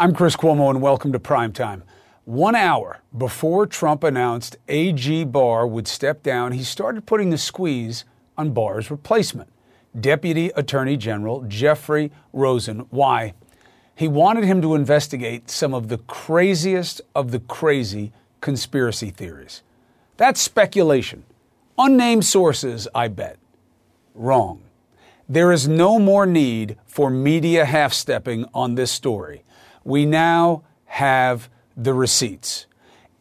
I'm Chris Cuomo, and welcome to Primetime. One hour before Trump announced AG Barr would step down, he started putting the squeeze on Barr's replacement, Deputy Attorney General Jeffrey Rosen. Why? He wanted him to investigate some of the craziest of the crazy conspiracy theories. That's speculation. Unnamed sources, I bet. Wrong. There is no more need for media half stepping on this story. We now have the receipts.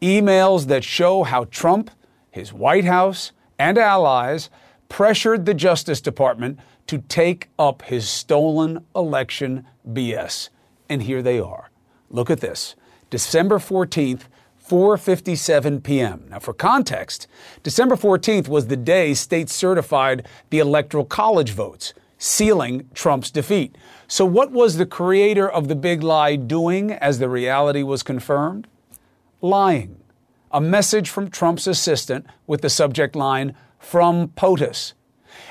Emails that show how Trump, his White House, and allies pressured the Justice Department to take up his stolen election BS. And here they are. Look at this. December 14th, 4:57 p.m. Now for context, December 14th was the day states certified the electoral college votes, sealing Trump's defeat. So what was the creator of the big lie doing as the reality was confirmed? Lying. A message from Trump's assistant with the subject line from POTUS.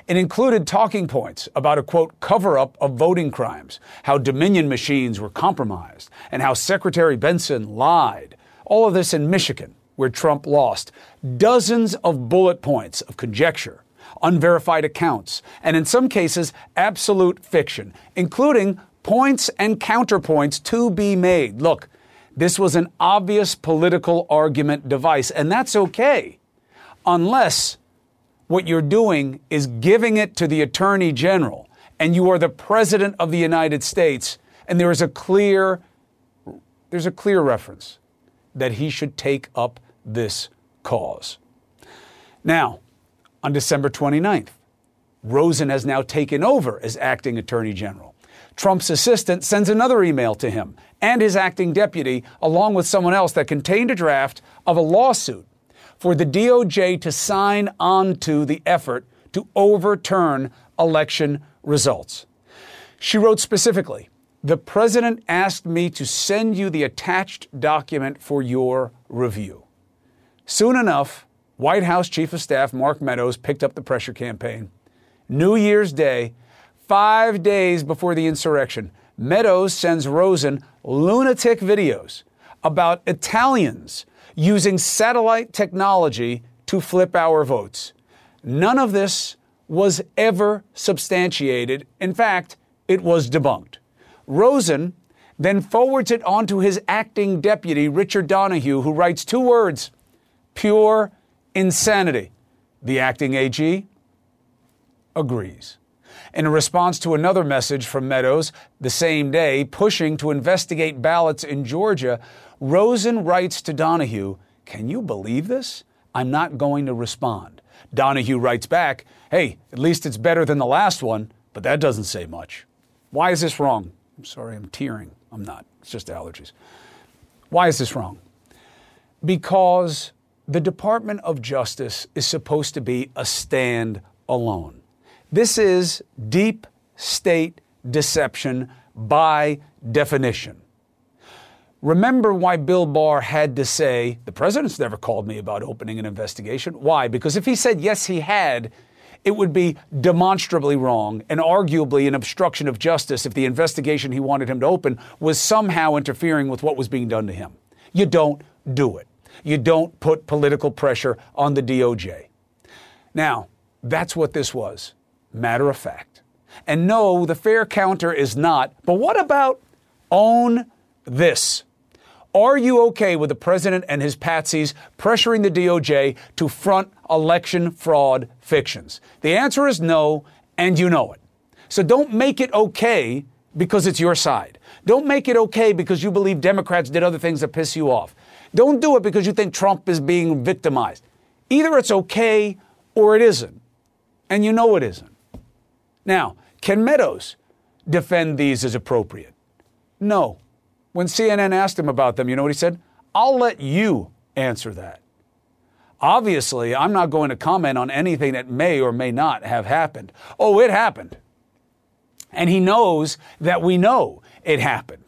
It included talking points about a quote cover up of voting crimes, how Dominion machines were compromised, and how Secretary Benson lied. All of this in Michigan, where Trump lost. Dozens of bullet points of conjecture, unverified accounts, and in some cases, absolute fiction, including points and counterpoints to be made. Look, this was an obvious political argument device, and that's okay, unless what you're doing is giving it to the Attorney General, and you are the President of the United States, and there is a clear there's a clear reference that he should take up this cause. Now, on December 29th, Rosen has now taken over as acting attorney general. Trump's assistant sends another email to him and his acting deputy, along with someone else, that contained a draft of a lawsuit for the DOJ to sign on to the effort to overturn election results. She wrote specifically The president asked me to send you the attached document for your review. Soon enough, White House Chief of Staff Mark Meadows picked up the pressure campaign. New Year's Day, five days before the insurrection, Meadows sends Rosen lunatic videos about Italians using satellite technology to flip our votes. None of this was ever substantiated. In fact, it was debunked. Rosen then forwards it on to his acting deputy, Richard Donahue, who writes two words pure insanity. The acting AG agrees. In response to another message from Meadows the same day, pushing to investigate ballots in Georgia, Rosen writes to Donahue, Can you believe this? I'm not going to respond. Donahue writes back, Hey, at least it's better than the last one, but that doesn't say much. Why is this wrong? I'm sorry, I'm tearing. I'm not. It's just allergies. Why is this wrong? Because the Department of Justice is supposed to be a stand alone. This is deep state deception by definition. Remember why Bill Barr had to say, the president's never called me about opening an investigation. Why? Because if he said yes, he had, it would be demonstrably wrong and arguably an obstruction of justice if the investigation he wanted him to open was somehow interfering with what was being done to him. You don't do it. You don't put political pressure on the DOJ. Now, that's what this was. Matter of fact. And no, the fair counter is not, but what about own this? Are you okay with the president and his patsies pressuring the DOJ to front election fraud fictions? The answer is no, and you know it. So don't make it okay because it's your side. Don't make it okay because you believe Democrats did other things that piss you off. Don't do it because you think Trump is being victimized. Either it's okay or it isn't. And you know it isn't. Now, can Meadows defend these as appropriate? No. When CNN asked him about them, you know what he said? I'll let you answer that. Obviously, I'm not going to comment on anything that may or may not have happened. Oh, it happened. And he knows that we know it happened.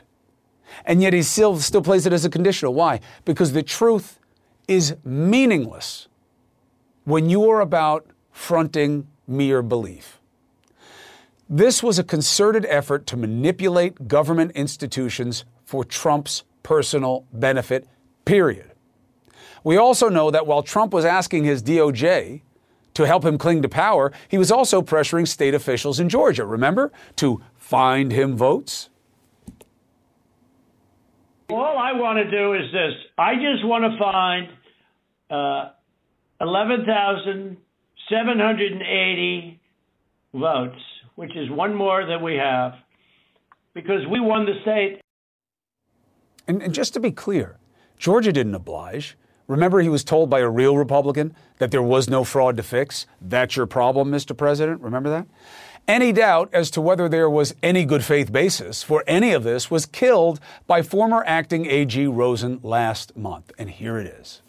And yet he still, still plays it as a conditional. Why? Because the truth is meaningless when you are about fronting mere belief. This was a concerted effort to manipulate government institutions for Trump's personal benefit, period. We also know that while Trump was asking his DOJ to help him cling to power, he was also pressuring state officials in Georgia, remember, to find him votes. All I want to do is this I just want to find uh, 11,780 votes, which is one more than we have, because we won the state. And, and just to be clear, Georgia didn't oblige. Remember, he was told by a real Republican that there was no fraud to fix. That's your problem, Mr. President. Remember that? Any doubt as to whether there was any good faith basis for any of this was killed by former acting AG Rosen last month. And here it is.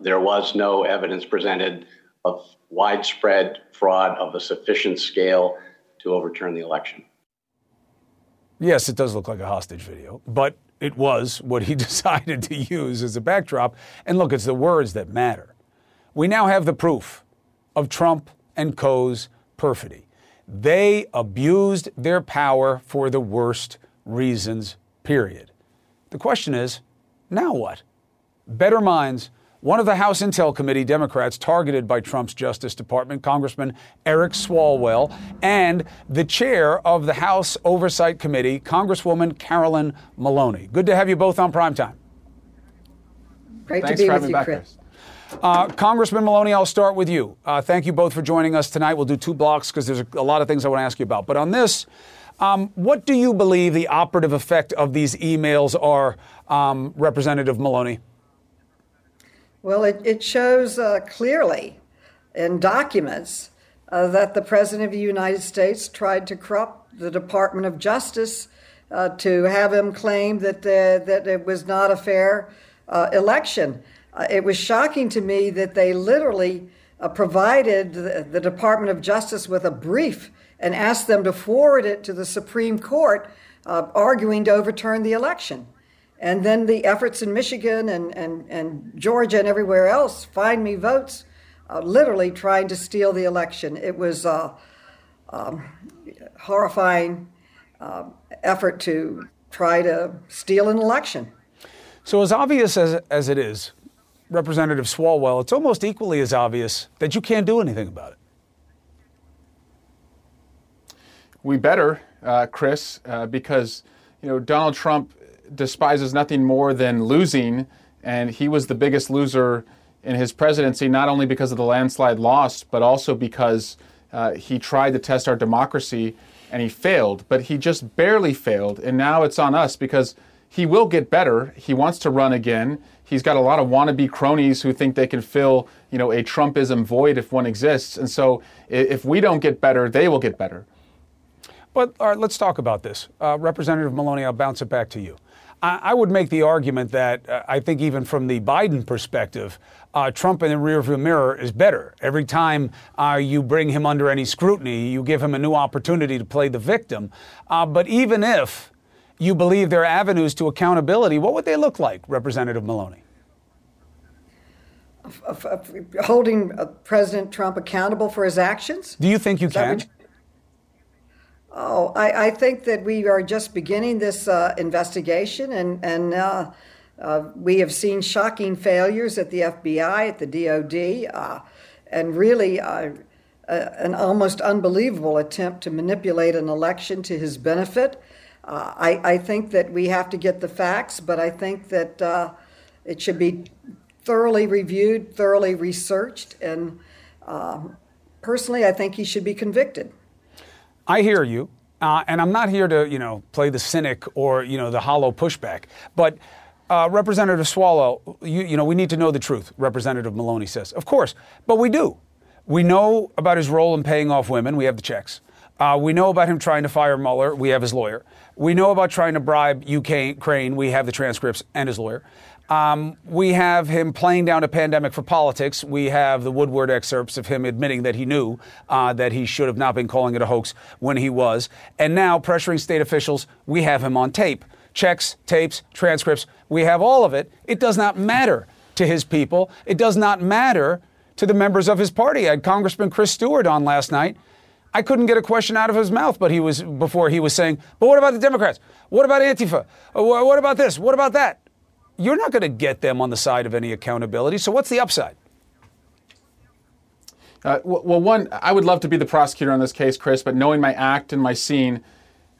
There was no evidence presented of widespread fraud of a sufficient scale to overturn the election. Yes, it does look like a hostage video, but it was what he decided to use as a backdrop. And look, it's the words that matter. We now have the proof of Trump and Co's perfidy. They abused their power for the worst reasons, period. The question is now what? Better minds one of the House Intel Committee Democrats targeted by Trump's Justice Department, Congressman Eric Swalwell, and the chair of the House Oversight Committee, Congresswoman Carolyn Maloney. Good to have you both on primetime. Great Thanks to be with you, Chris. Uh, Congressman Maloney, I'll start with you. Uh, thank you both for joining us tonight. We'll do two blocks because there's a, lot of things I want to ask you about. But on this, um, what do you believe the operative effect of these emails are, um, Representative Maloney? Well, it, it shows uh, clearly in documents uh, that the President of the United States tried to corrupt the Department of Justice uh, to have him claim that, that it was not a fair uh, election. Uh, it was shocking to me that they literally provided the, the Department of Justice with a brief and asked them to forward it to the Supreme Court, arguing to overturn the election. And then the efforts in Michigan and, and, and Georgia and everywhere else find me votes, uh, literally trying to steal the election. It was a um, horrifying uh, effort to try to steal an election. So, as obvious as, as it is, Representative Swalwell, it's almost equally as obvious that you can't do anything about it. We better, uh, Chris, uh, because you know Donald Trump despises nothing more than losing, and he was the biggest loser in his presidency, not only because of the landslide loss, but also because uh, he tried to test our democracy and he failed. But he just barely failed, and now it's on us because he will get better. He wants to run again. He's got a lot of wannabe cronies who think they can fill, you know, a Trumpism void if one exists. And so, if we don't get better, they will get better. But all right, let's talk about this. Uh, Representative Maloney, I'll bounce it back to you. I, would make the argument that uh, I think even from the Biden perspective, uh, Trump in the rearview mirror is better. Every time uh, you bring him under any scrutiny, you give him a new opportunity to play the victim. Uh, but even if you believe there are avenues to accountability, what would they look like, Representative Maloney? Holding uh, President Trump accountable for his actions? Do you think you can? Oh, I, I, think that we are just beginning this uh, investigation, and and uh, uh, we have seen shocking failures at the FBI, at the DoD, uh, and really uh, an almost unbelievable attempt to manipulate an election to his benefit. Uh, I, I, think that we have to get the facts, but I think that it should be thoroughly reviewed, thoroughly researched, and personally, I think he should be convicted. I hear you. Uh, and I'm not here to, you know, play the cynic or, you know, the hollow pushback. But uh, Representative Swalwell, you, you know, we need to know the truth, Representative Maloney says. Of course, but we do. We know about his role in paying off women. We have the checks. Uh, we know about him trying to fire Mueller. We have his lawyer. We know about trying to bribe Ukraine. We have the transcripts and his lawyer. Um, we have him playing down a pandemic for politics. We have the Woodward excerpts of him admitting that he knew uh, that he should have not been calling it a hoax when he was. And now, pressuring state officials, we have him on tape. Checks, tapes, transcripts, we have all of it. It does not matter to his people. It does not matter to the members of his party. I had Congressman Chris Stewart on last night. I couldn't get a question out of his mouth, but he was before he was saying, "But what about the Democrats? What about Antifa? Uh, what about this? What about that?" You're not going to get them on the side of any accountability. So what's the upside? Uh, well, one, I would love to be the prosecutor on this case, Chris, but knowing my act and my scene,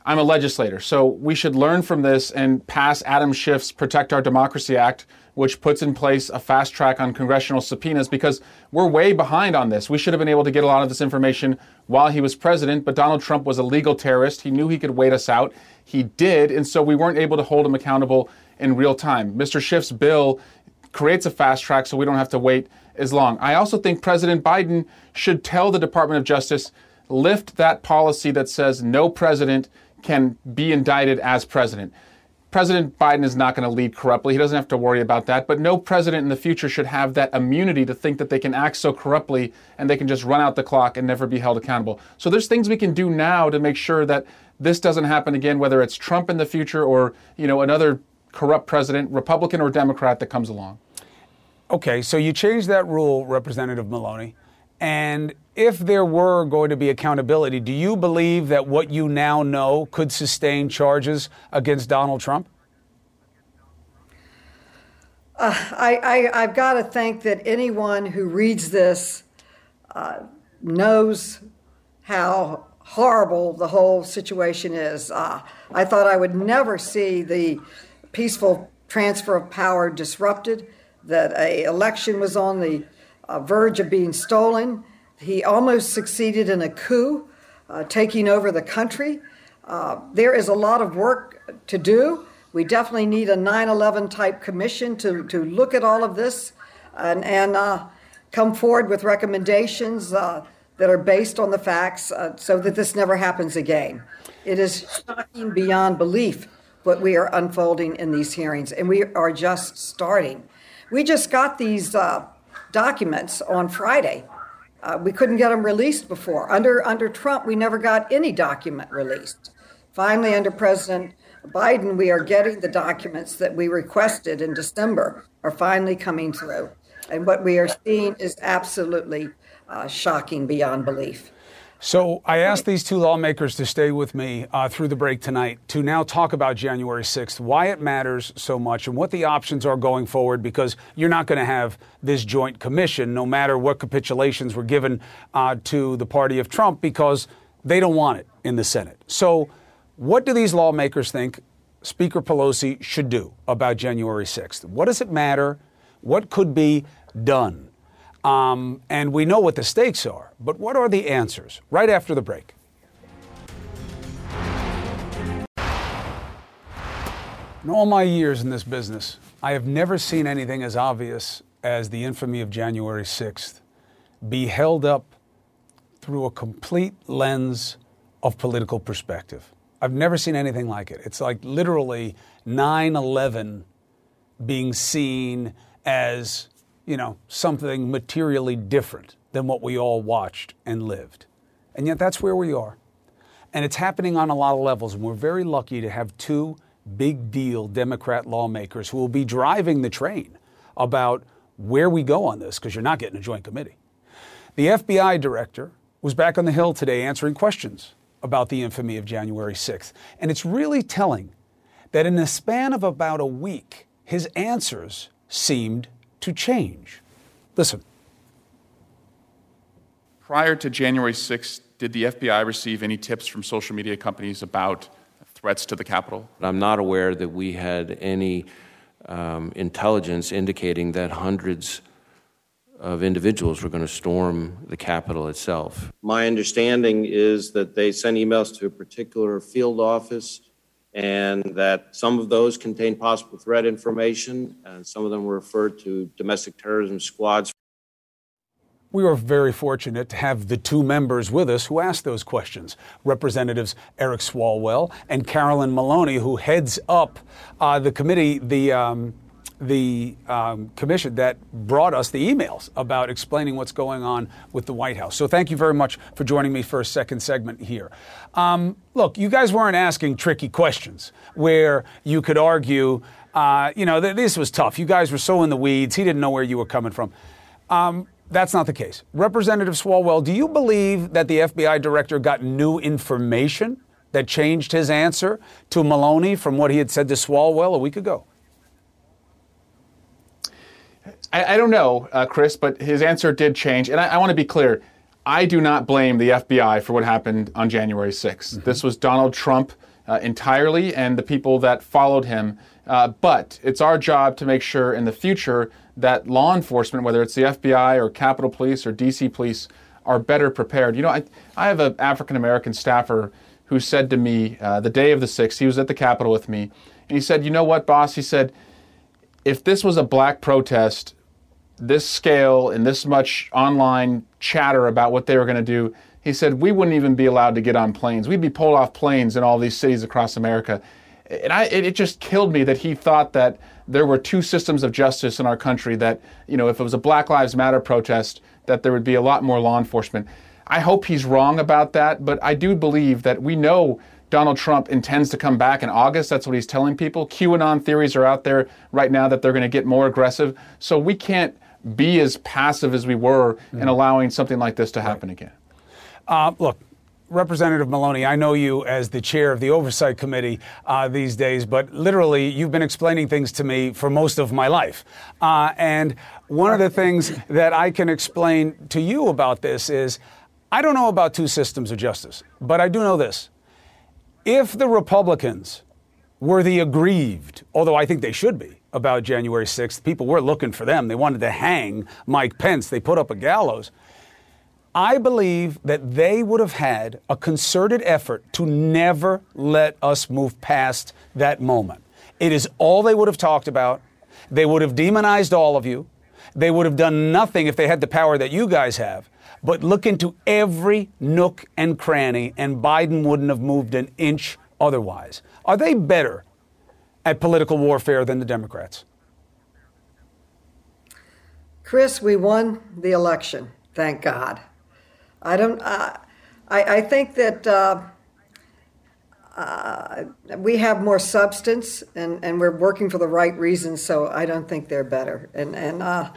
I'm a legislator. So we should learn from this and pass Adam Schiff's Protect Our Democracy Act, which puts in place a fast track on congressional subpoenas because we're way behind on this. We should have been able to get a lot of this information while he was president, but Donald Trump was a legal terrorist. He knew he could wait us out. He did, and so we weren't able to hold him accountable in real time. Mr. Schiff's bill creates a fast track so we don't have to wait as long. I also think President Biden should tell the Department of Justice lift that policy that says no president can be indicted as president. President Biden is not going to lead corruptly. He doesn't have to worry about that. But no president in the future should have that immunity to think that they can act so corruptly and they can just run out the clock and never be held accountable. So there's things we can do now to make sure that this doesn't happen again, whether it's Trump in the future or you know another corrupt president, Republican or Democrat, that comes along. Okay, so you changed that rule, Representative Maloney. And if there were going to be accountability, do you believe that what you now know could sustain charges against Donald Trump? Uh, I, I, have got to think that anyone who reads this uh, knows how horrible the whole situation is. Uh, I thought I would never see the peaceful transfer of power disrupted, that a election was on the uh, verge of being stolen. He almost succeeded in a coup, uh, taking over the country. Uh, there is a lot of work to do. We definitely need a 9 11 type commission to, to look at all of this and, and uh, come forward with recommendations uh, that are based on the facts uh, so that this never happens again. It is shocking beyond belief what we are unfolding in these hearings, and we are just starting. We just got these uh, documents on Friday. Uh, we couldn't get them released before. Under under Trump, we never got any document released. Finally, under President Biden, we are getting the documents that we requested in December are finally coming through, and what we are seeing is absolutely uh, shocking beyond belief. So I asked these two lawmakers to stay with me uh, through the break tonight to now talk about January 6th, why it matters so much, and what the options are going forward, because you're not going to have this joint commission, no matter what capitulations were given uh, to the party of Trump, because they don't want it in the Senate. So, what do these lawmakers think Speaker Pelosi should do about January 6th? What does it matter? What could be done? Um, and we know what the stakes are, but what are the answers? Right after the break. In all my years in this business, I have never seen anything as obvious as the infamy of January 6th be held up through a complete lens of political perspective. I've never seen anything like it. It's like literally 9 11 being seen as you know, something materially different than what we all watched and lived. And yet that's where we are. And it's happening on a lot of levels. And we're very lucky to have two big deal Democrat lawmakers who will be driving the train about where we go on this, because you're not getting a joint committee. The FBI director was back on the Hill today answering questions about the infamy of January 6th. And it's really telling that in the span of about a week, his answers seemed to change. Listen. Prior to January 6th, did the FBI receive any tips from social media companies about threats to the Capitol? I'm not aware that we had any um, intelligence indicating that hundreds of individuals were going to storm the Capitol itself. My understanding is that they sent emails to a particular field office and that some of those contain possible threat information, and some of them were referred to domestic terrorism squads. We were very fortunate to have the two members with us who asked those questions Representatives Eric Swalwell and Carolyn Maloney, who heads up uh, the committee, the um, the um, commission that brought us the emails about explaining what's going on with the White House. So thank you very much for joining me for a second segment here. Um, look, you guys weren't asking tricky questions where you could argue, uh, you know, that this was tough. You guys were so in the weeds. He didn't know where you were coming from. Um, that's not the case. Representative Swalwell, do you believe that the FBI director got new information that changed his answer to Maloney from what he had said to Swalwell a week ago? I, I don't know, uh, Chris, but his answer did change. And I, I want to be clear I do not blame the FBI for what happened on January 6th. Mm-hmm. This was Donald Trump uh, entirely and the people that followed him. Uh, but it's our job to make sure in the future that law enforcement, whether it's the FBI or Capitol Police or DC Police, are better prepared. You know, I, I have an African American staffer who said to me uh, the day of the 6th, he was at the Capitol with me, and he said, You know what, boss? He said, if this was a black protest, this scale and this much online chatter about what they were going to do, he said we wouldn't even be allowed to get on planes. We'd be pulled off planes in all these cities across America. And I, it, just killed me that he thought that there were two systems of justice in our country. That you know, if it was a Black Lives Matter protest, that there would be a lot more law enforcement. I hope he's wrong about that, but I do believe that we know Donald Trump intends to come back in August. That's what he's telling people. QAnon theories are out there right now that they're going to get more aggressive. So we can't be as passive as we were mm-hmm. in allowing something like this to happen right. again. Uh, look, Representative Maloney, I know you as the chair of the Oversight Committee uh, these days, but literally you've been explaining things to me for most of my life. Uh, and one of the things that I can explain to you about this is I don't know about two systems of justice, but I do know this. If the Republicans were the aggrieved, although I think they should be, about January 6th. People were looking for them. They wanted to hang Mike Pence. They put up a gallows. I believe that they would have had a concerted effort to never let us move past that moment. It is all they would have talked about. They would have demonized all of you. They would have done nothing if they had the power that you guys have, but look into every nook and cranny, and Biden wouldn't have moved an inch otherwise. Are they better at political warfare than the Democrats? Chris, we won the election, thank God. I don't. Uh, I, I think that uh, uh, we have more substance, and, and we're working for the right reasons. So I don't think they're better. And and uh,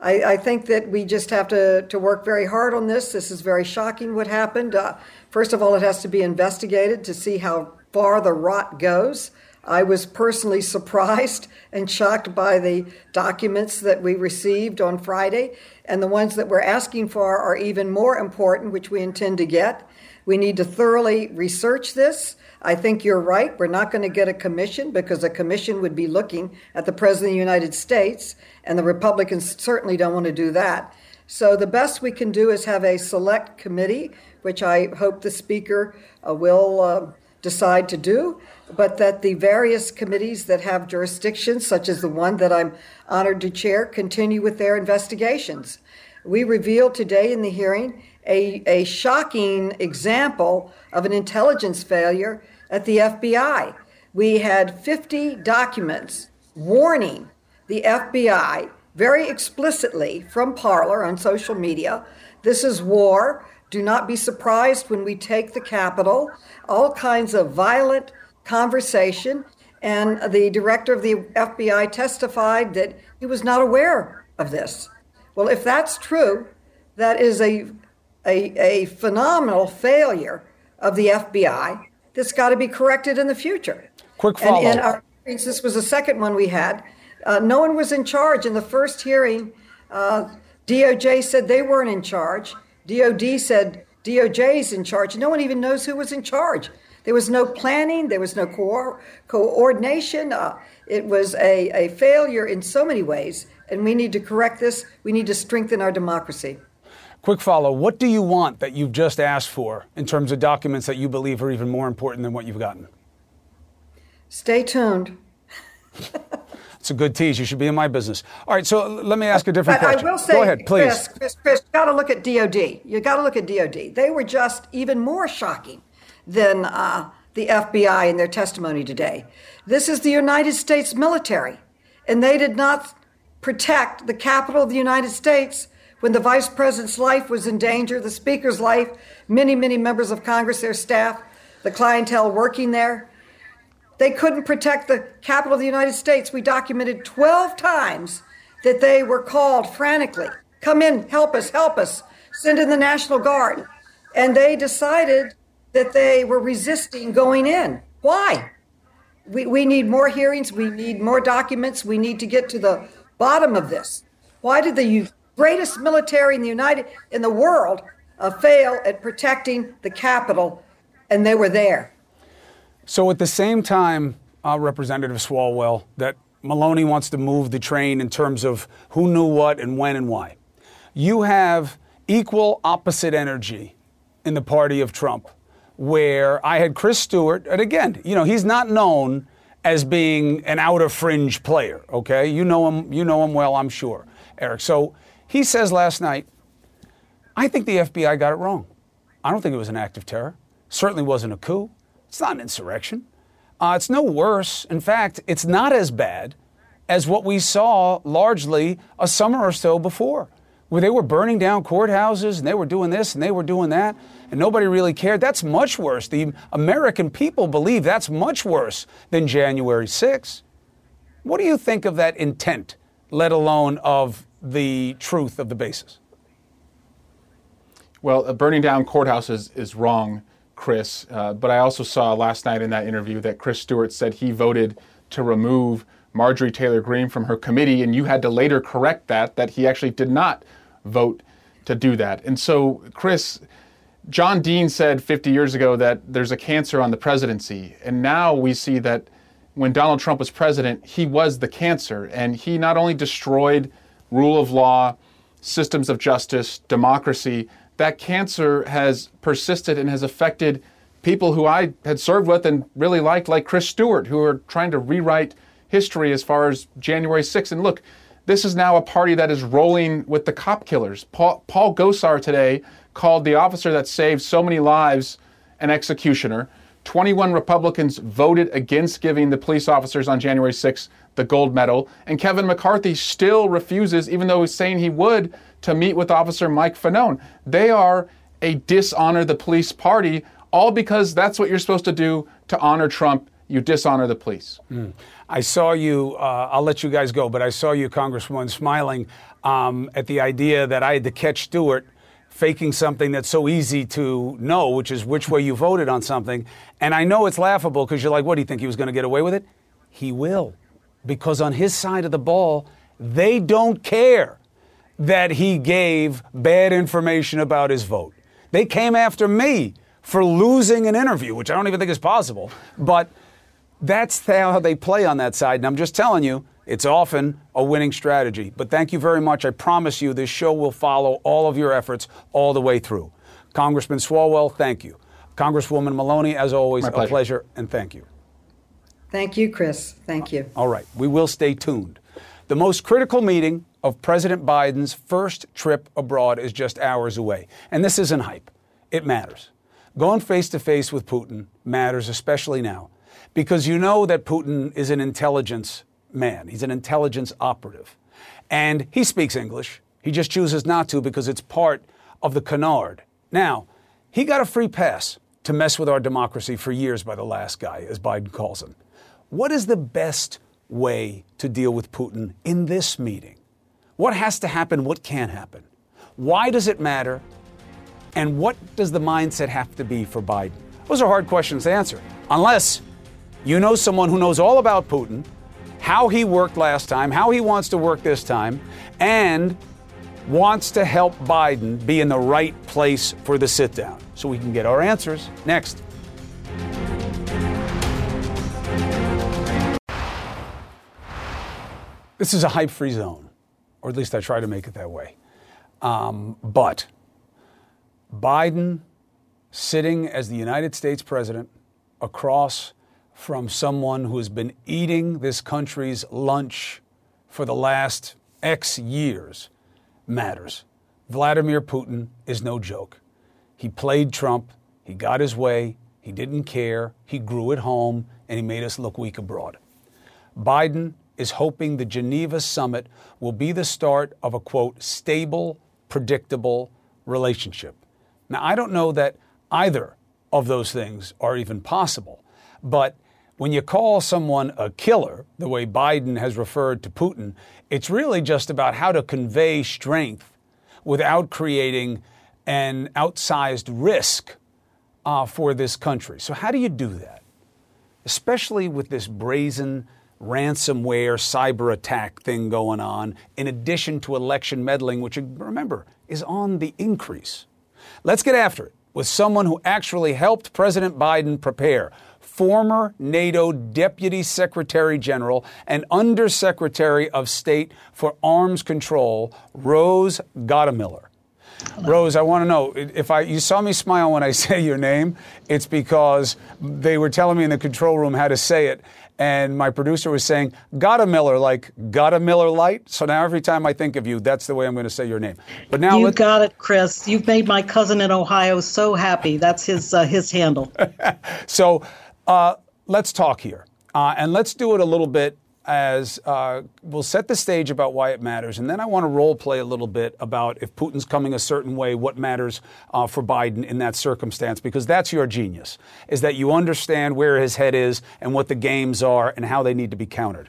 I, I, think that we just have to to work very hard on this. This is very shocking. What happened? Uh, first of all, it has to be investigated to see how far the rot goes. I was personally surprised and shocked by the documents that we received on Friday, and the ones that we're asking for are even more important, which we intend to get. We need to thoroughly research this. I think you're right. We're not going to get a commission because a commission would be looking at the President of the United States, and the Republicans certainly don't want to do that. So the best we can do is have a select committee, which I hope the Speaker uh, will uh, decide to do but that the various committees that have jurisdiction, such as the one that I'm honored to chair, continue with their investigations. We revealed today in the hearing a, a shocking example of an intelligence failure at the FBI. We had 50 documents warning the FBI very explicitly from Parler on social media this is war. Do not be surprised when we take the Capitol. All kinds of violent conversation, and the director of the FBI testified that he was not aware of this. Well, if that's true, that is a, a, a phenomenal failure of the FBI that's got to be corrected in the future. Quick follow. And in our this was the second one we had. Uh, no one was in charge in the first hearing. Uh, DOJ said they weren't in charge. DOD said DOJ is in charge. No one even knows who was in charge. There was no planning, there was no co- coordination. Uh, it was a, a failure in so many ways, and we need to correct this. We need to strengthen our democracy. Quick follow What do you want that you've just asked for in terms of documents that you believe are even more important than what you've gotten? Stay tuned. It's a good tease. You should be in my business. All right, so let me ask a different but question. I will say, Go ahead, please. Chris, Chris, Chris, you got to look at DOD. You got to look at DOD. They were just even more shocking than uh, the FBI in their testimony today. This is the United States military, and they did not protect the capital of the United States when the vice president's life was in danger, the speaker's life, many, many members of Congress, their staff, the clientele working there. They couldn't protect the capital of the United States. We documented 12 times that they were called frantically come in, help us, help us, send in the National Guard. And they decided that they were resisting going in. Why? We, we need more hearings, we need more documents, we need to get to the bottom of this. Why did the greatest military in the United in the world uh, fail at protecting the capital and they were there? So at the same time, uh, Representative Swalwell, that Maloney wants to move the train in terms of who knew what and when and why. You have equal opposite energy in the party of Trump, where I had Chris Stewart, and again, you know, he's not known as being an outer fringe player, okay? You know him, you know him well, I'm sure, Eric. So he says last night, I think the FBI got it wrong. I don't think it was an act of terror. Certainly wasn't a coup. It's not an insurrection. Uh, it's no worse. In fact, it's not as bad as what we saw largely a summer or so before, where they were burning down courthouses and they were doing this and they were doing that, and nobody really cared. That's much worse. The American people believe that's much worse than January 6th. What do you think of that intent, let alone of the truth of the basis? Well, burning down courthouses is wrong. Chris. Uh, but I also saw last night in that interview that Chris Stewart said he voted to remove Marjorie Taylor Greene from her committee, and you had to later correct that, that he actually did not vote to do that. And so, Chris, John Dean said 50 years ago that there's a cancer on the presidency. And now we see that when Donald Trump was president, he was the cancer. And he not only destroyed rule of law, systems of justice, democracy, that cancer has persisted and has affected people who I had served with and really liked, like Chris Stewart, who are trying to rewrite history as far as January 6th. And look, this is now a party that is rolling with the cop killers. Paul, Paul Gosar today called the officer that saved so many lives an executioner. 21 Republicans voted against giving the police officers on January 6th the gold medal. And Kevin McCarthy still refuses, even though he's saying he would, to meet with Officer Mike Fanone. They are a dishonor the police party, all because that's what you're supposed to do to honor Trump. You dishonor the police. Mm. I saw you, uh, I'll let you guys go, but I saw you, Congresswoman, smiling um, at the idea that I had to catch Stewart faking something that's so easy to know, which is which way you voted on something. And I know it's laughable because you're like, what do you think he was going to get away with it? He will. Because on his side of the ball, they don't care that he gave bad information about his vote. They came after me for losing an interview, which I don't even think is possible. But that's how they play on that side. And I'm just telling you, it's often a winning strategy. But thank you very much. I promise you this show will follow all of your efforts all the way through. Congressman Swalwell, thank you. Congresswoman Maloney, as always, a pleasure and thank you. Thank you, Chris. Thank you. All right. We will stay tuned. The most critical meeting of President Biden's first trip abroad is just hours away. And this isn't hype, it matters. Going face to face with Putin matters, especially now, because you know that Putin is an intelligence man, he's an intelligence operative. And he speaks English. He just chooses not to because it's part of the canard. Now, he got a free pass to mess with our democracy for years by the last guy, as Biden calls him. What is the best way to deal with Putin in this meeting? What has to happen? What can't happen? Why does it matter? And what does the mindset have to be for Biden? Those are hard questions to answer. Unless you know someone who knows all about Putin, how he worked last time, how he wants to work this time, and wants to help Biden be in the right place for the sit down. So we can get our answers next. This is a hype free zone or at least I try to make it that way. Um, but Biden sitting as the United States president across from someone who has been eating this country's lunch for the last X years matters. Vladimir Putin is no joke. He played Trump, he got his way, he didn't care, he grew at home, and he made us look weak abroad. Biden is hoping the Geneva summit will be the start of a quote, stable, predictable relationship. Now, I don't know that either of those things are even possible, but when you call someone a killer, the way Biden has referred to Putin, it's really just about how to convey strength without creating an outsized risk uh, for this country. So, how do you do that? Especially with this brazen ransomware cyber attack thing going on, in addition to election meddling, which, remember, is on the increase. Let's get after it with someone who actually helped President Biden prepare former NATO Deputy Secretary General and Undersecretary of State for Arms Control, Rose Gottemoeller. Rose, I want to know if I you saw me smile when I say your name, it's because they were telling me in the control room how to say it, and my producer was saying "Gotta Miller" like "Gotta Miller Light." So now every time I think of you, that's the way I'm going to say your name. But now you got it, Chris. You've made my cousin in Ohio so happy. That's his uh, his handle. so uh, let's talk here, uh, and let's do it a little bit as uh, we'll set the stage about why it matters, and then I want to role play a little bit about if Putin's coming a certain way, what matters uh, for Biden in that circumstance, because that's your genius, is that you understand where his head is and what the games are and how they need to be countered.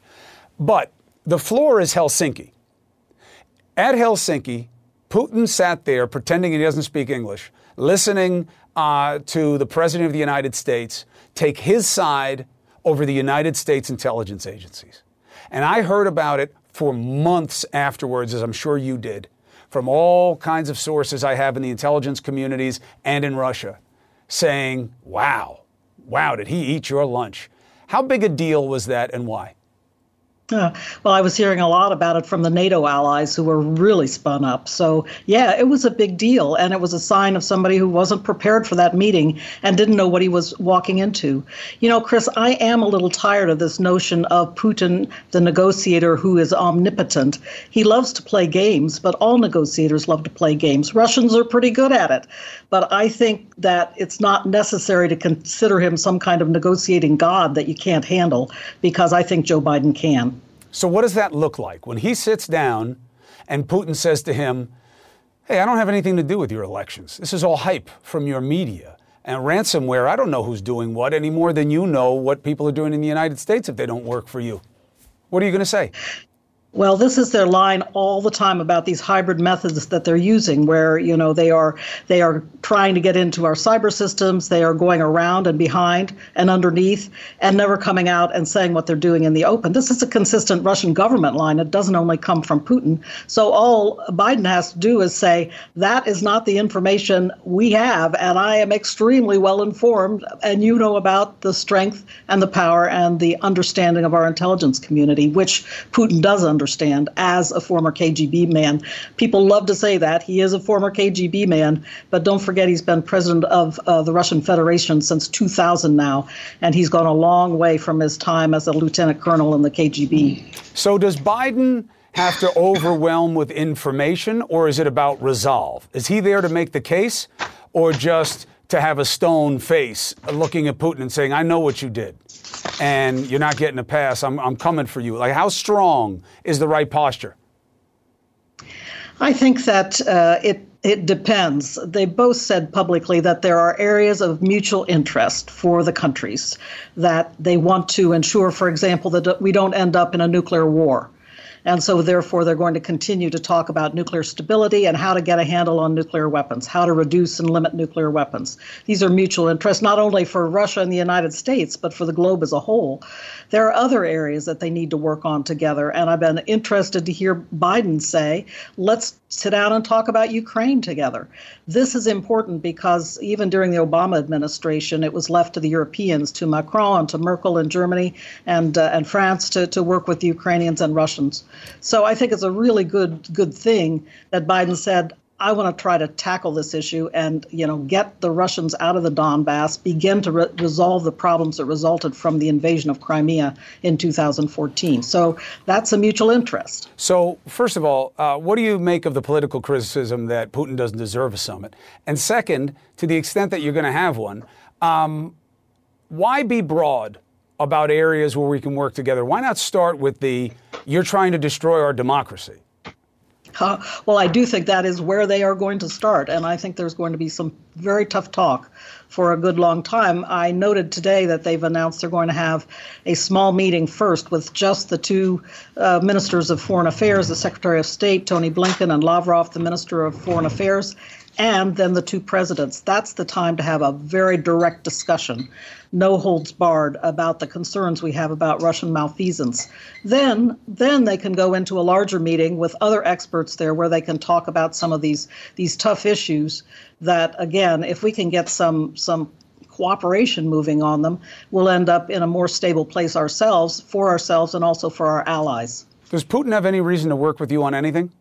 But the floor is Helsinki. At Helsinki, Putin sat there pretending he doesn't speak English, listening uh, to the President of the United States take his side over the United States intelligence agencies. And I heard about it for months afterwards, as I'm sure you did, from all kinds of sources I have in the intelligence communities and in Russia, saying, wow, wow, did he eat your lunch? How big a deal was that and why? Well, I was hearing a lot about it from the NATO allies who were really spun up. So, yeah, it was a big deal. And it was a sign of somebody who wasn't prepared for that meeting and didn't know what he was walking into. You know, Chris, I am a little tired of this notion of Putin, the negotiator who is omnipotent. He loves to play games, but all negotiators love to play games. Russians are pretty good at it. But I think that it's not necessary to consider him some kind of negotiating god that you can't handle because I think Joe Biden can. So, what does that look like? When he sits down and Putin says to him, Hey, I don't have anything to do with your elections. This is all hype from your media. And ransomware, I don't know who's doing what any more than you know what people are doing in the United States if they don't work for you. What are you going to say? Well, this is their line all the time about these hybrid methods that they're using, where you know they are they are trying to get into our cyber systems. They are going around and behind and underneath, and never coming out and saying what they're doing in the open. This is a consistent Russian government line. It doesn't only come from Putin. So all Biden has to do is say that is not the information we have, and I am extremely well informed, and you know about the strength and the power and the understanding of our intelligence community, which Putin does understand as a former KGB man. People love to say that. He is a former KGB man, but don't forget he's been president of uh, the Russian Federation since 2000 now, and he's gone a long way from his time as a lieutenant colonel in the KGB. So does Biden have to overwhelm with information, or is it about resolve? Is he there to make the case, or just to have a stone face looking at Putin and saying, I know what you did? and you're not getting a pass. I'm, I'm coming for you. Like, how strong is the right posture? I think that uh, it it depends. They both said publicly that there are areas of mutual interest for the countries that they want to ensure, for example, that we don't end up in a nuclear war. And so, therefore, they're going to continue to talk about nuclear stability and how to get a handle on nuclear weapons, how to reduce and limit nuclear weapons. These are mutual interests, not only for Russia and the United States, but for the globe as a whole. There are other areas that they need to work on together. And I've been interested to hear Biden say, let's sit down and talk about Ukraine together. This is important because even during the Obama administration, it was left to the Europeans, to Macron, to Merkel in Germany, and uh, and France to, to work with the Ukrainians and Russians. So I think it's a really good good thing that Biden said, I want to try to tackle this issue and you know get the Russians out of the Donbass, begin to re- resolve the problems that resulted from the invasion of Crimea in 2014. So that's a mutual interest. So first of all, uh, what do you make of the political criticism that Putin doesn't deserve a summit? And second, to the extent that you're going to have one, um, why be broad about areas where we can work together? Why not start with the you're trying to destroy our democracy? Uh, well, I do think that is where they are going to start, and I think there's going to be some very tough talk for a good long time. I noted today that they've announced they're going to have a small meeting first with just the two uh, ministers of foreign affairs, the Secretary of State, Tony Blinken, and Lavrov, the Minister of Foreign Affairs, and then the two presidents. That's the time to have a very direct discussion, no holds barred about the concerns we have about Russian malfeasance. Then, then they can go into a larger meeting with other experts there where they can talk about some of these these tough issues that again, if we can get some some cooperation moving on them, we'll end up in a more stable place ourselves, for ourselves and also for our allies. Does Putin have any reason to work with you on anything?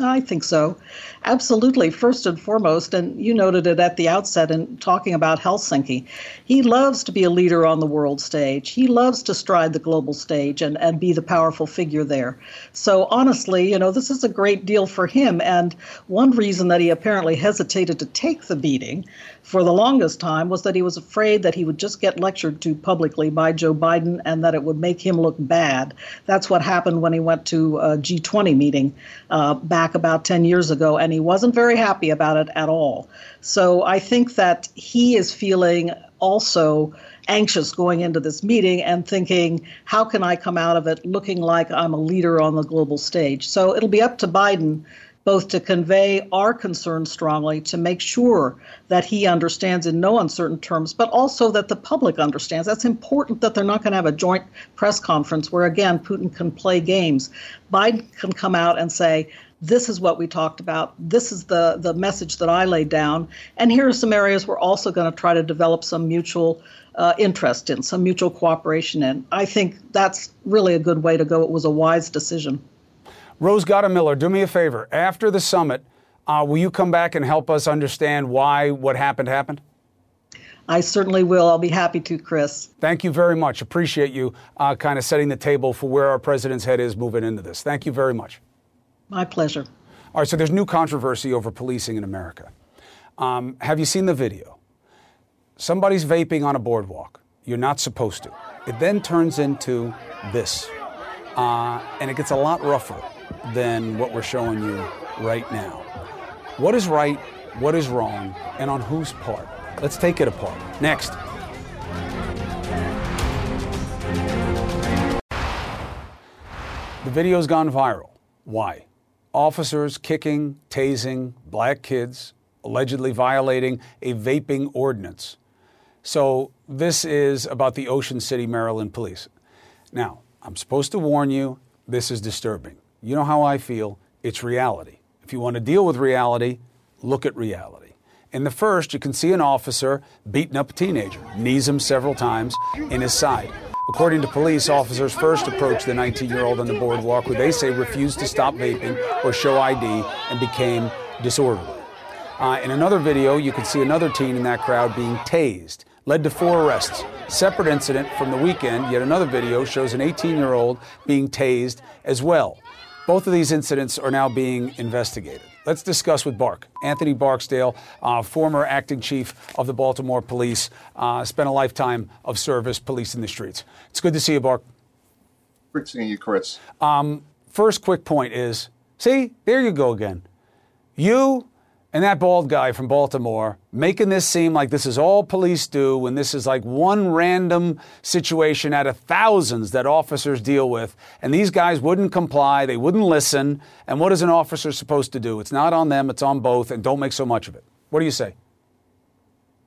I think so. Absolutely. First and foremost, and you noted it at the outset in talking about Helsinki, he loves to be a leader on the world stage. He loves to stride the global stage and, and be the powerful figure there. So, honestly, you know, this is a great deal for him. And one reason that he apparently hesitated to take the beating for the longest time was that he was afraid that he would just get lectured to publicly by Joe Biden and that it would make him look bad. That's what happened when he went to a G20 meeting uh, back about 10 years ago, and he wasn't very happy about it at all. So I think that he is feeling also anxious going into this meeting and thinking, how can I come out of it looking like I'm a leader on the global stage? So it'll be up to Biden both to convey our concerns strongly, to make sure that he understands in no uncertain terms, but also that the public understands. That's important that they're not going to have a joint press conference where, again, Putin can play games. Biden can come out and say, this is what we talked about. This is the, the message that I laid down. And here are some areas we're also going to try to develop some mutual uh, interest in, some mutual cooperation in. I think that's really a good way to go. It was a wise decision. Rose Gottemoeller, do me a favor. After the summit, uh, will you come back and help us understand why what happened happened? I certainly will. I'll be happy to, Chris. Thank you very much. Appreciate you uh, kind of setting the table for where our president's head is moving into this. Thank you very much. My pleasure. All right, so there's new controversy over policing in America. Um, have you seen the video? Somebody's vaping on a boardwalk. You're not supposed to. It then turns into this, uh, and it gets a lot rougher than what we're showing you right now. What is right, what is wrong, and on whose part? Let's take it apart. Next. The video's gone viral. Why? Officers kicking, tasing black kids, allegedly violating a vaping ordinance. So, this is about the Ocean City, Maryland police. Now, I'm supposed to warn you, this is disturbing. You know how I feel. It's reality. If you want to deal with reality, look at reality. In the first, you can see an officer beating up a teenager, knees him several times in his side. According to police, officers first approached the 19 year old on the boardwalk, who they say refused to stop vaping or show ID and became disorderly. Uh, in another video, you can see another teen in that crowd being tased, led to four arrests. Separate incident from the weekend, yet another video shows an 18 year old being tased as well. Both of these incidents are now being investigated. Let's discuss with Bark. Anthony Barksdale, uh, former acting chief of the Baltimore Police, uh, spent a lifetime of service policing the streets. It's good to see you, Bark. Great seeing you, Chris. Um, first, quick point is see, there you go again. You and that bald guy from Baltimore making this seem like this is all police do when this is like one random situation out of thousands that officers deal with. And these guys wouldn't comply, they wouldn't listen. And what is an officer supposed to do? It's not on them, it's on both, and don't make so much of it. What do you say?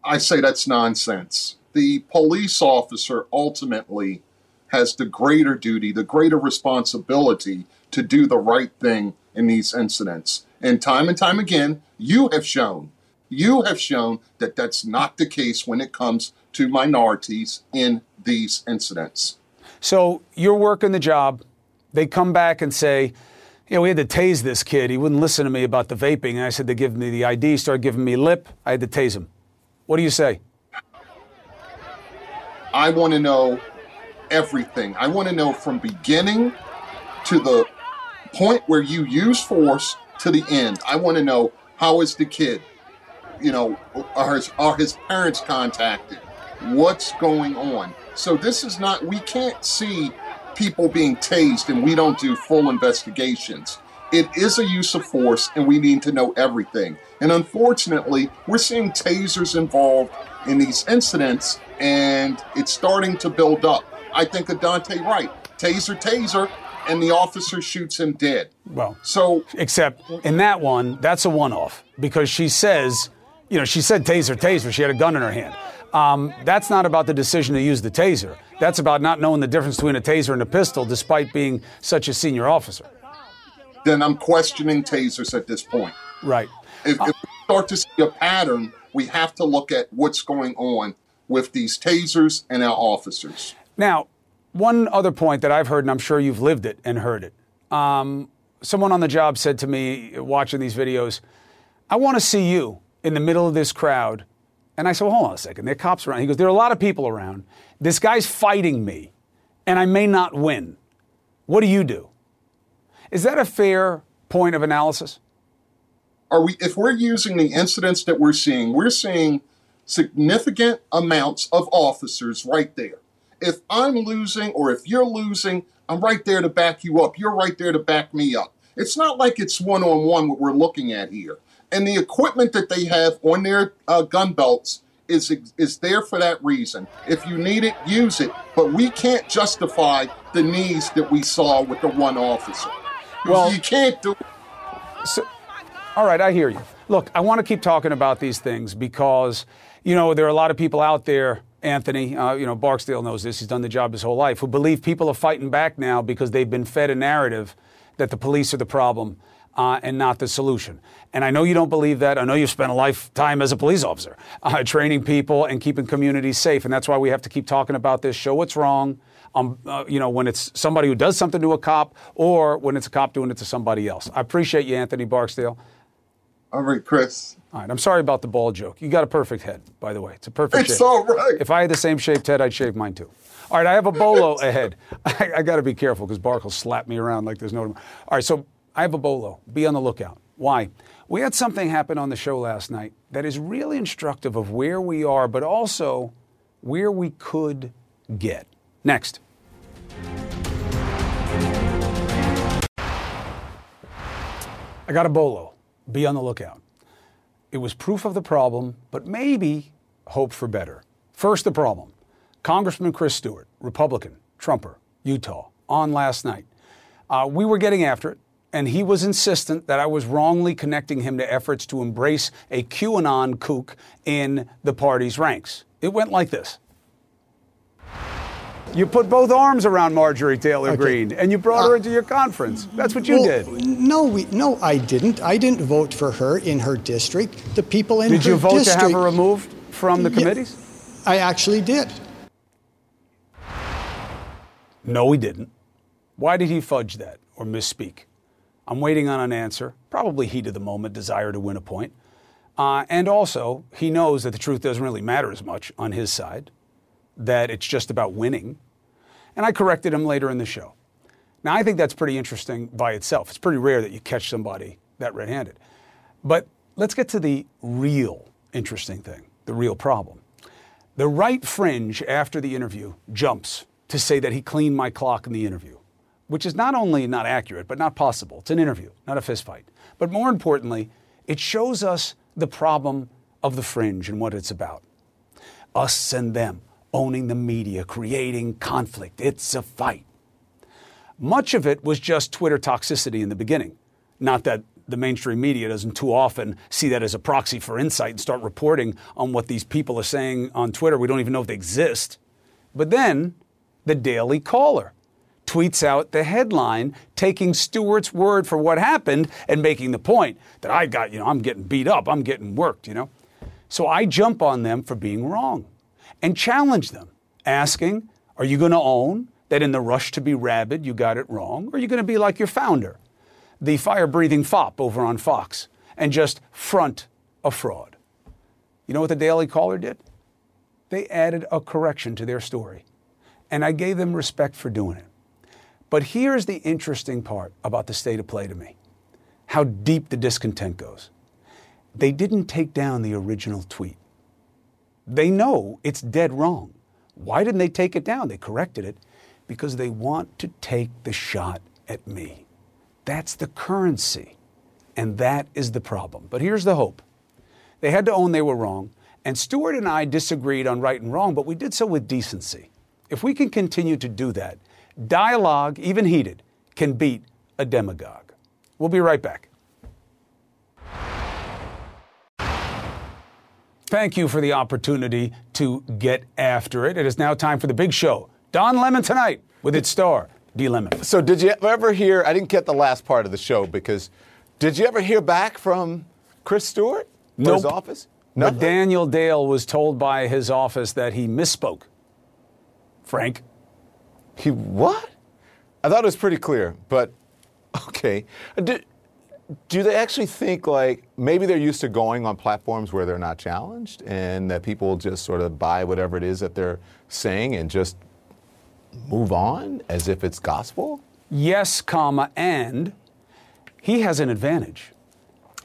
I say that's nonsense. The police officer ultimately has the greater duty, the greater responsibility to do the right thing in these incidents. And time and time again, you have shown, you have shown that that's not the case when it comes to minorities in these incidents. So you're working the job. They come back and say, you know, we had to tase this kid. He wouldn't listen to me about the vaping. And I said to give me the ID, started giving me lip. I had to tase him. What do you say? I want to know everything. I want to know from beginning to the point where you use force to the end. I want to know how is the kid? You know, are his, are his parents contacted? What's going on? So this is not, we can't see people being tased and we don't do full investigations. it is a use of force and we need to know everything. And unfortunately, we're seeing tasers involved in these incidents and it's starting to build up. I think of Daunte Wright, taser, taser, and the officer shoots him dead. Well, so except in that one, that's a one-off because she says, you know, she said taser, taser. She had a gun in her hand. Um, that's not about the decision to use the taser. That's about not knowing the difference between a taser and a pistol, despite being such a senior officer. Then I'm questioning tasers at this point. Right. If, if we start to see a pattern, we have to look at what's going on with these tasers and our officers. Now, one other point that I've heard, and I'm sure you've lived it and heard it. Um, someone on the job said to me, watching these videos, I want to see you in the middle of this crowd. And I said, well, hold on a second. There are cops around. He goes, there are a lot of people around. This guy's fighting me, and I may not win. What do you do? Is that a fair point of analysis? Are we, if we're using the incidents that we're seeing, we're seeing significant amounts of officers right there. If I'm losing or if you're losing, I'm right there to back you up. You're right there to back me up. It's not like it's one on one what we're looking at here. And the equipment that they have on their uh, gun belts is is there for that reason. If you need it, use it. But we can't justify the knees that we saw with the one officer. Well, you can't do. So, all right, I hear you. Look, I want to keep talking about these things because you know there are a lot of people out there. Anthony, uh, you know Barksdale knows this. He's done the job his whole life. Who believe people are fighting back now because they've been fed a narrative that the police are the problem uh, and not the solution. And I know you don't believe that. I know you've spent a lifetime as a police officer, uh, training people and keeping communities safe. And that's why we have to keep talking about this. Show what's wrong. Um, uh, you know, when it's somebody who does something to a cop or when it's a cop doing it to somebody else. I appreciate you, Anthony Barksdale. All right, Chris. All right, I'm sorry about the ball joke. You got a perfect head, by the way. It's a perfect it's shape. all right. If I had the same shaped head, I'd shave mine too. All right, I have a bolo ahead. I, I got to be careful because Bark will slap me around like there's no. All right, so I have a bolo. Be on the lookout. Why? We had something happen on the show last night that is really instructive of where we are, but also where we could get. Next. I got a bolo. Be on the lookout. It was proof of the problem, but maybe hope for better. First, the problem. Congressman Chris Stewart, Republican, Trumper, Utah, on last night. Uh, we were getting after it, and he was insistent that I was wrongly connecting him to efforts to embrace a QAnon kook in the party's ranks. It went like this. You put both arms around Marjorie Taylor okay. Greene and you brought uh, her into your conference. That's what you well, did. No, we, no, I didn't. I didn't vote for her in her district. The people in did her you vote district, to have her removed from the committees? I actually did. No, he didn't. Why did he fudge that or misspeak? I'm waiting on an answer. Probably heat of the moment, desire to win a point. Uh, and also, he knows that the truth doesn't really matter as much on his side that it's just about winning. And I corrected him later in the show. Now, I think that's pretty interesting by itself. It's pretty rare that you catch somebody that red handed. But let's get to the real interesting thing, the real problem. The right fringe after the interview jumps to say that he cleaned my clock in the interview, which is not only not accurate, but not possible. It's an interview, not a fistfight. But more importantly, it shows us the problem of the fringe and what it's about. Us and them owning the media, creating conflict. It's a fight. Much of it was just Twitter toxicity in the beginning. Not that the mainstream media doesn't too often see that as a proxy for insight and start reporting on what these people are saying on Twitter. We don't even know if they exist. But then the Daily Caller tweets out the headline taking Stewart's word for what happened and making the point that I got, you know, I'm getting beat up, I'm getting worked, you know. So I jump on them for being wrong and challenge them, asking, Are you going to own that in the rush to be rabid you got it wrong? Or are you going to be like your founder, the fire breathing fop over on Fox, and just front a fraud? You know what the Daily Caller did? They added a correction to their story. And I gave them respect for doing it. But here's the interesting part about the state of play to me how deep the discontent goes. They didn't take down the original tweet. They know it's dead wrong. Why didn't they take it down? They corrected it because they want to take the shot at me. That's the currency. And that is the problem. But here's the hope they had to own they were wrong. And Stewart and I disagreed on right and wrong, but we did so with decency. If we can continue to do that, dialogue, even heated, can beat a demagogue. We'll be right back. Thank you for the opportunity to get after it. It is now time for the big show. Don Lemon tonight with its star, D. Lemon. So, did you ever hear? I didn't get the last part of the show because did you ever hear back from Chris Stewart? Nope. His office? No. But Daniel Dale was told by his office that he misspoke. Frank? He what? I thought it was pretty clear, but okay. Uh, Do, do they actually think like maybe they're used to going on platforms where they're not challenged and that people just sort of buy whatever it is that they're saying and just move on as if it's gospel? Yes, comma, and he has an advantage.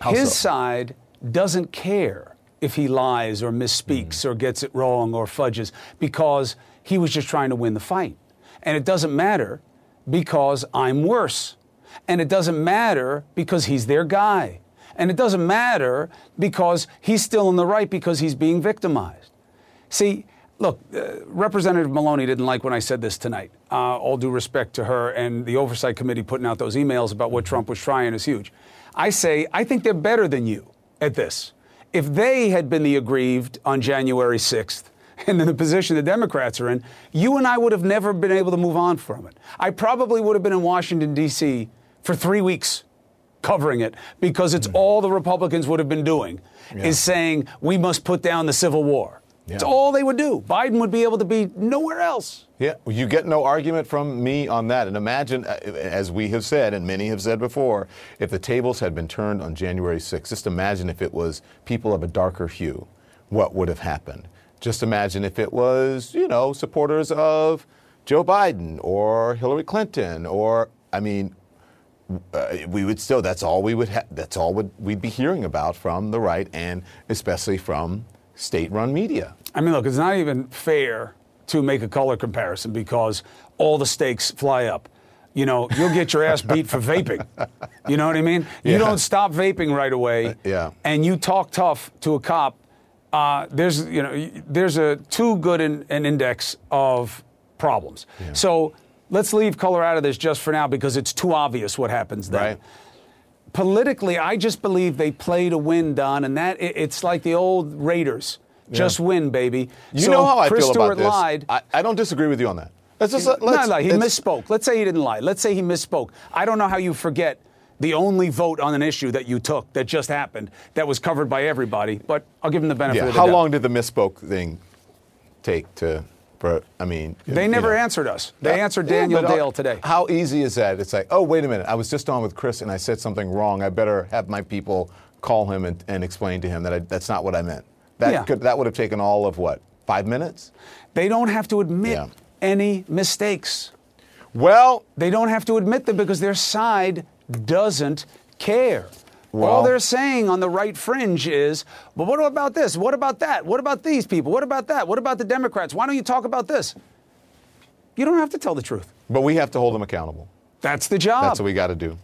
How His so? side doesn't care if he lies or misspeaks hmm. or gets it wrong or fudges because he was just trying to win the fight. And it doesn't matter because I'm worse. And it doesn't matter because he's their guy. And it doesn't matter because he's still in the right because he's being victimized. See, look, uh, Representative Maloney didn't like when I said this tonight. Uh, all due respect to her and the Oversight Committee putting out those emails about what Trump was trying is huge. I say, I think they're better than you at this. If they had been the aggrieved on January 6th, and in the position the Democrats are in, you and I would have never been able to move on from it. I probably would have been in Washington, D.C. for three weeks covering it because it's all the Republicans would have been doing is saying we must put down the Civil War. It's all they would do. Biden would be able to be nowhere else. Yeah, well, you get no argument from me on that. And imagine, uh, as we have said, and many have said before, if the tables had been turned on January 6th, just imagine if it was people of a darker hue, what would have happened? Just imagine if it was, you know, supporters of Joe Biden or Hillary Clinton, or, I mean, uh, we would still, that's all we would, ha- that's all would, we'd be hearing about from the right and especially from state run media. I mean, look, it's not even fair to make a color comparison because all the stakes fly up. You know, you'll get your ass beat for vaping. You know what I mean? You Yeah. don't stop vaping right away, yeah. and you talk tough to a cop. Uh, there's, you know, there's a too good an, an index of problems. So let's leave color out of this just for now because it's too obvious what happens then. Right. Politically, I just believe they play to win, Don, and that it- it's like the old Raiders. Just win, baby. You So know how I Chris feel Stewart about this. lied. I, I don't disagree with you on that. Let's just no, let's, no, he misspoke. Let's say he didn't lie. Let's say he misspoke. I don't know how you forget the only vote on an issue that you took that just happened that was covered by everybody. But I'll give him the benefit Yeah. of the How doubt. long did the misspoke thing take to? For, I mean, They never know. answered us. They Yeah, answered Daniel but, uh, Dale today. How easy is that? It's like, oh, wait a minute. I was just on with Chris and I said something wrong. I better have my people call him and, and explain to him that I, that's not what I meant. That Yeah. could that would have taken all of what five minutes? They don't have to admit Yeah. any mistakes. Well, they don't have to admit them because their side doesn't care. All they're saying on the right fringe is, well, what about this? What about that? What about these people? What about that? What about the Democrats? Why don't you talk about this? You don't have to tell the truth. But we have to hold them accountable. That's the job. That's what we got to do.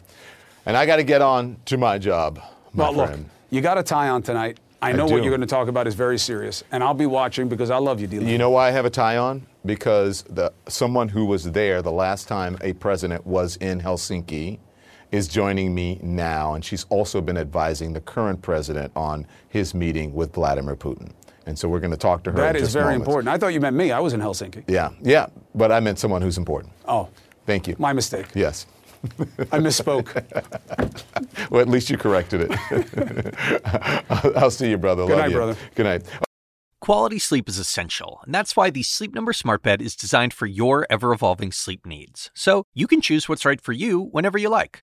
And I got to get on to my job, my well, look, friend. you got a tie on tonight. I I know what you're going to talk about is very serious, and I'll be watching because I love you, D. You know why I have a tie on? Because the someone who was there the last time a president was in Helsinki is joining me now, and she's also been advising the current president on his meeting with Vladimir Putin. And so we're going to talk to her. That in is very moments. important. I thought you meant me. I was in Helsinki. Yeah, yeah, but I meant someone who's important. Oh, Thank you. my mistake. Yes. I misspoke. Well, at least you corrected it. I'll, I'll see you, brother. Good Love night, you. brother. Good night. Quality sleep is essential, and that's why the Sleep Number Smart Bed is designed for your ever evolving sleep needs. So you can choose what's right for you whenever you like.